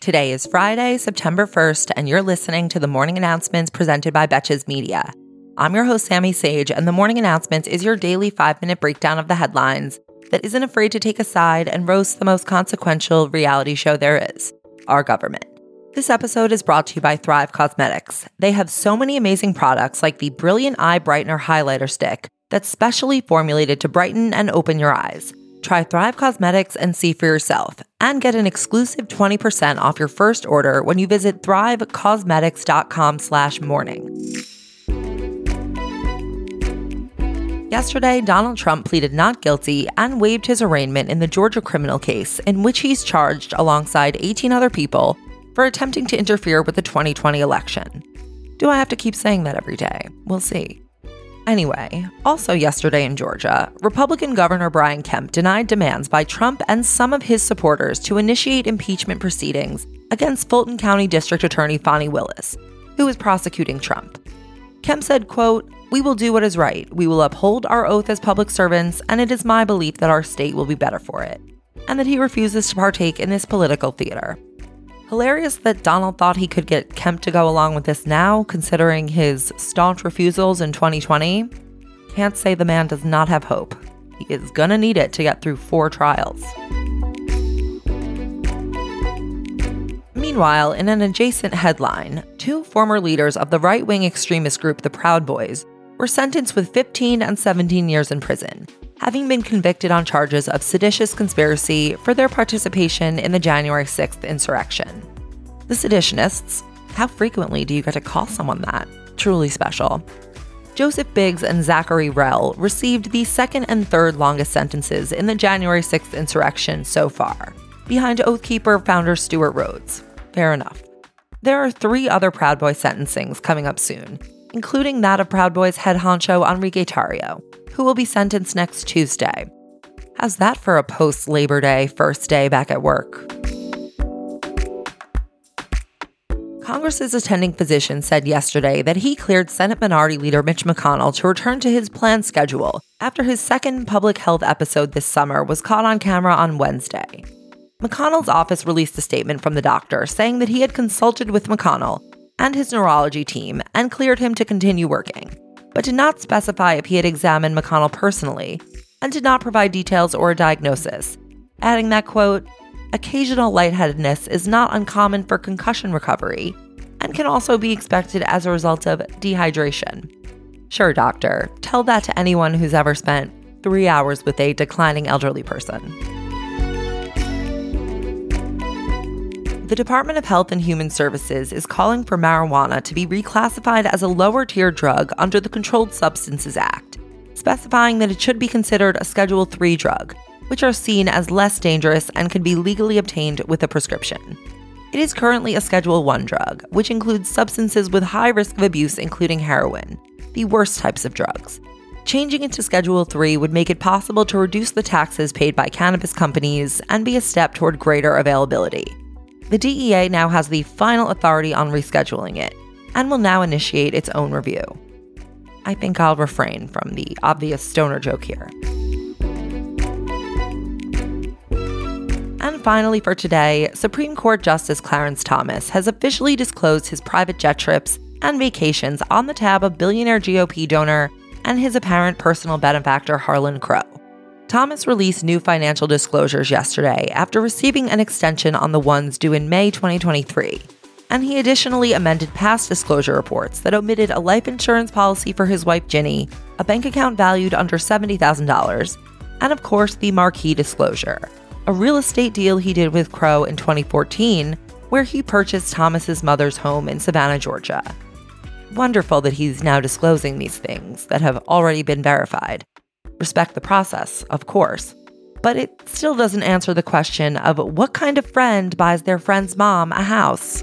Today is Friday, September 1st, and you're listening to the morning announcements presented by Betches Media. I'm your host, Sammy Sage, and the morning announcements is your daily five minute breakdown of the headlines that isn't afraid to take a side and roast the most consequential reality show there is our government. This episode is brought to you by Thrive Cosmetics. They have so many amazing products like the Brilliant Eye Brightener Highlighter Stick that's specially formulated to brighten and open your eyes. Try Thrive Cosmetics and see for yourself, and get an exclusive 20% off your first order when you visit thrivecausemetics.com/morning. Yesterday, Donald Trump pleaded not guilty and waived his arraignment in the Georgia criminal case, in which he's charged alongside 18 other people for attempting to interfere with the 2020 election. Do I have to keep saying that every day? We'll see. Anyway, also yesterday in Georgia, Republican Governor Brian Kemp denied demands by Trump and some of his supporters to initiate impeachment proceedings against Fulton County District Attorney Fani Willis, who is prosecuting Trump. Kemp said, quote, "We will do what is right. We will uphold our oath as public servants, and it is my belief that our state will be better for it." And that he refuses to partake in this political theater. Hilarious that Donald thought he could get Kemp to go along with this now, considering his staunch refusals in 2020. Can't say the man does not have hope. He is gonna need it to get through four trials. Meanwhile, in an adjacent headline, two former leaders of the right wing extremist group the Proud Boys were sentenced with 15 and 17 years in prison having been convicted on charges of seditious conspiracy for their participation in the January 6th insurrection. The seditionists, how frequently do you get to call someone that? Truly special. Joseph Biggs and Zachary Rehl received the second and third longest sentences in the January 6th insurrection so far, behind Oathkeeper founder Stewart Rhodes. Fair enough. There are three other Proud Boy sentencings coming up soon, including that of Proud Boys head honcho Enrique Tarrio, who will be sentenced next Tuesday. How's that for a post Labor Day first day back at work? Congress's attending physician said yesterday that he cleared Senate Minority Leader Mitch McConnell to return to his planned schedule after his second public health episode this summer was caught on camera on Wednesday. McConnell's office released a statement from the doctor saying that he had consulted with McConnell and his neurology team and cleared him to continue working but did not specify if he had examined McConnell personally, and did not provide details or a diagnosis, adding that, quote, occasional lightheadedness is not uncommon for concussion recovery and can also be expected as a result of dehydration. Sure, doctor, tell that to anyone who's ever spent three hours with a declining elderly person. The Department of Health and Human Services is calling for marijuana to be reclassified as a lower tier drug under the Controlled Substances Act, specifying that it should be considered a Schedule III drug, which are seen as less dangerous and can be legally obtained with a prescription. It is currently a Schedule I drug, which includes substances with high risk of abuse, including heroin, the worst types of drugs. Changing it to Schedule III would make it possible to reduce the taxes paid by cannabis companies and be a step toward greater availability. The DEA now has the final authority on rescheduling it and will now initiate its own review. I think I'll refrain from the obvious stoner joke here. And finally, for today, Supreme Court Justice Clarence Thomas has officially disclosed his private jet trips and vacations on the tab of billionaire GOP donor and his apparent personal benefactor Harlan Crow. Thomas released new financial disclosures yesterday after receiving an extension on the ones due in May 2023. And he additionally amended past disclosure reports that omitted a life insurance policy for his wife Ginni, a bank account valued under $70,000, and of course the marquee disclosure, a real estate deal he did with Crow in 2014 where he purchased Thomas's mother's home in Savannah, Georgia. Wonderful that he's now disclosing these things that have already been verified respect the process, of course. But it still doesn't answer the question of what kind of friend buys their friend's mom a house.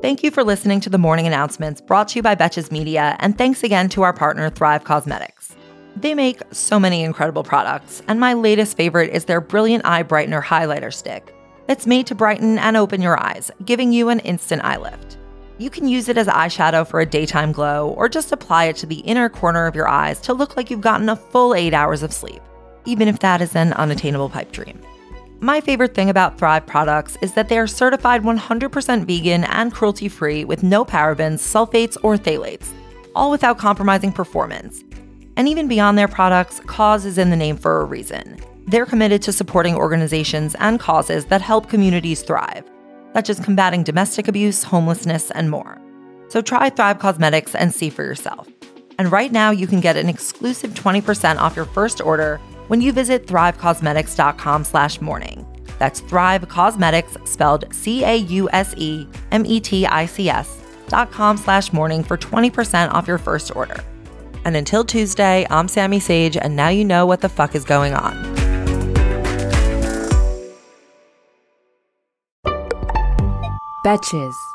Thank you for listening to the morning announcements brought to you by Betches Media, and thanks again to our partner, Thrive Cosmetics. They make so many incredible products, and my latest favorite is their Brilliant Eye Brightener Highlighter Stick It's made to brighten and open your eyes, giving you an instant eye lift. You can use it as eyeshadow for a daytime glow or just apply it to the inner corner of your eyes to look like you've gotten a full eight hours of sleep, even if that is an unattainable pipe dream. my favorite thing about Thrive products is that they are certified 100% vegan and cruelty free with no parabens, sulfates, or phthalates, all without compromising performance. And even beyond their products, cause is in the name for a reason. They're committed to supporting organizations and causes that help communities thrive, such as combating domestic abuse, homelessness, and more. So try Thrive Cosmetics and see for yourself. And right now, you can get an exclusive 20% off your first order when you visit thrivecausemetics.com slash morning. That's Thrive Causemetics, spelled C-A-U-S-E-M-E-T-I-C-S dot com slash morning for 20% off your first order. And until Tuesday, I'm Sammy Sage, and now you know what the fuck is going on. Betches.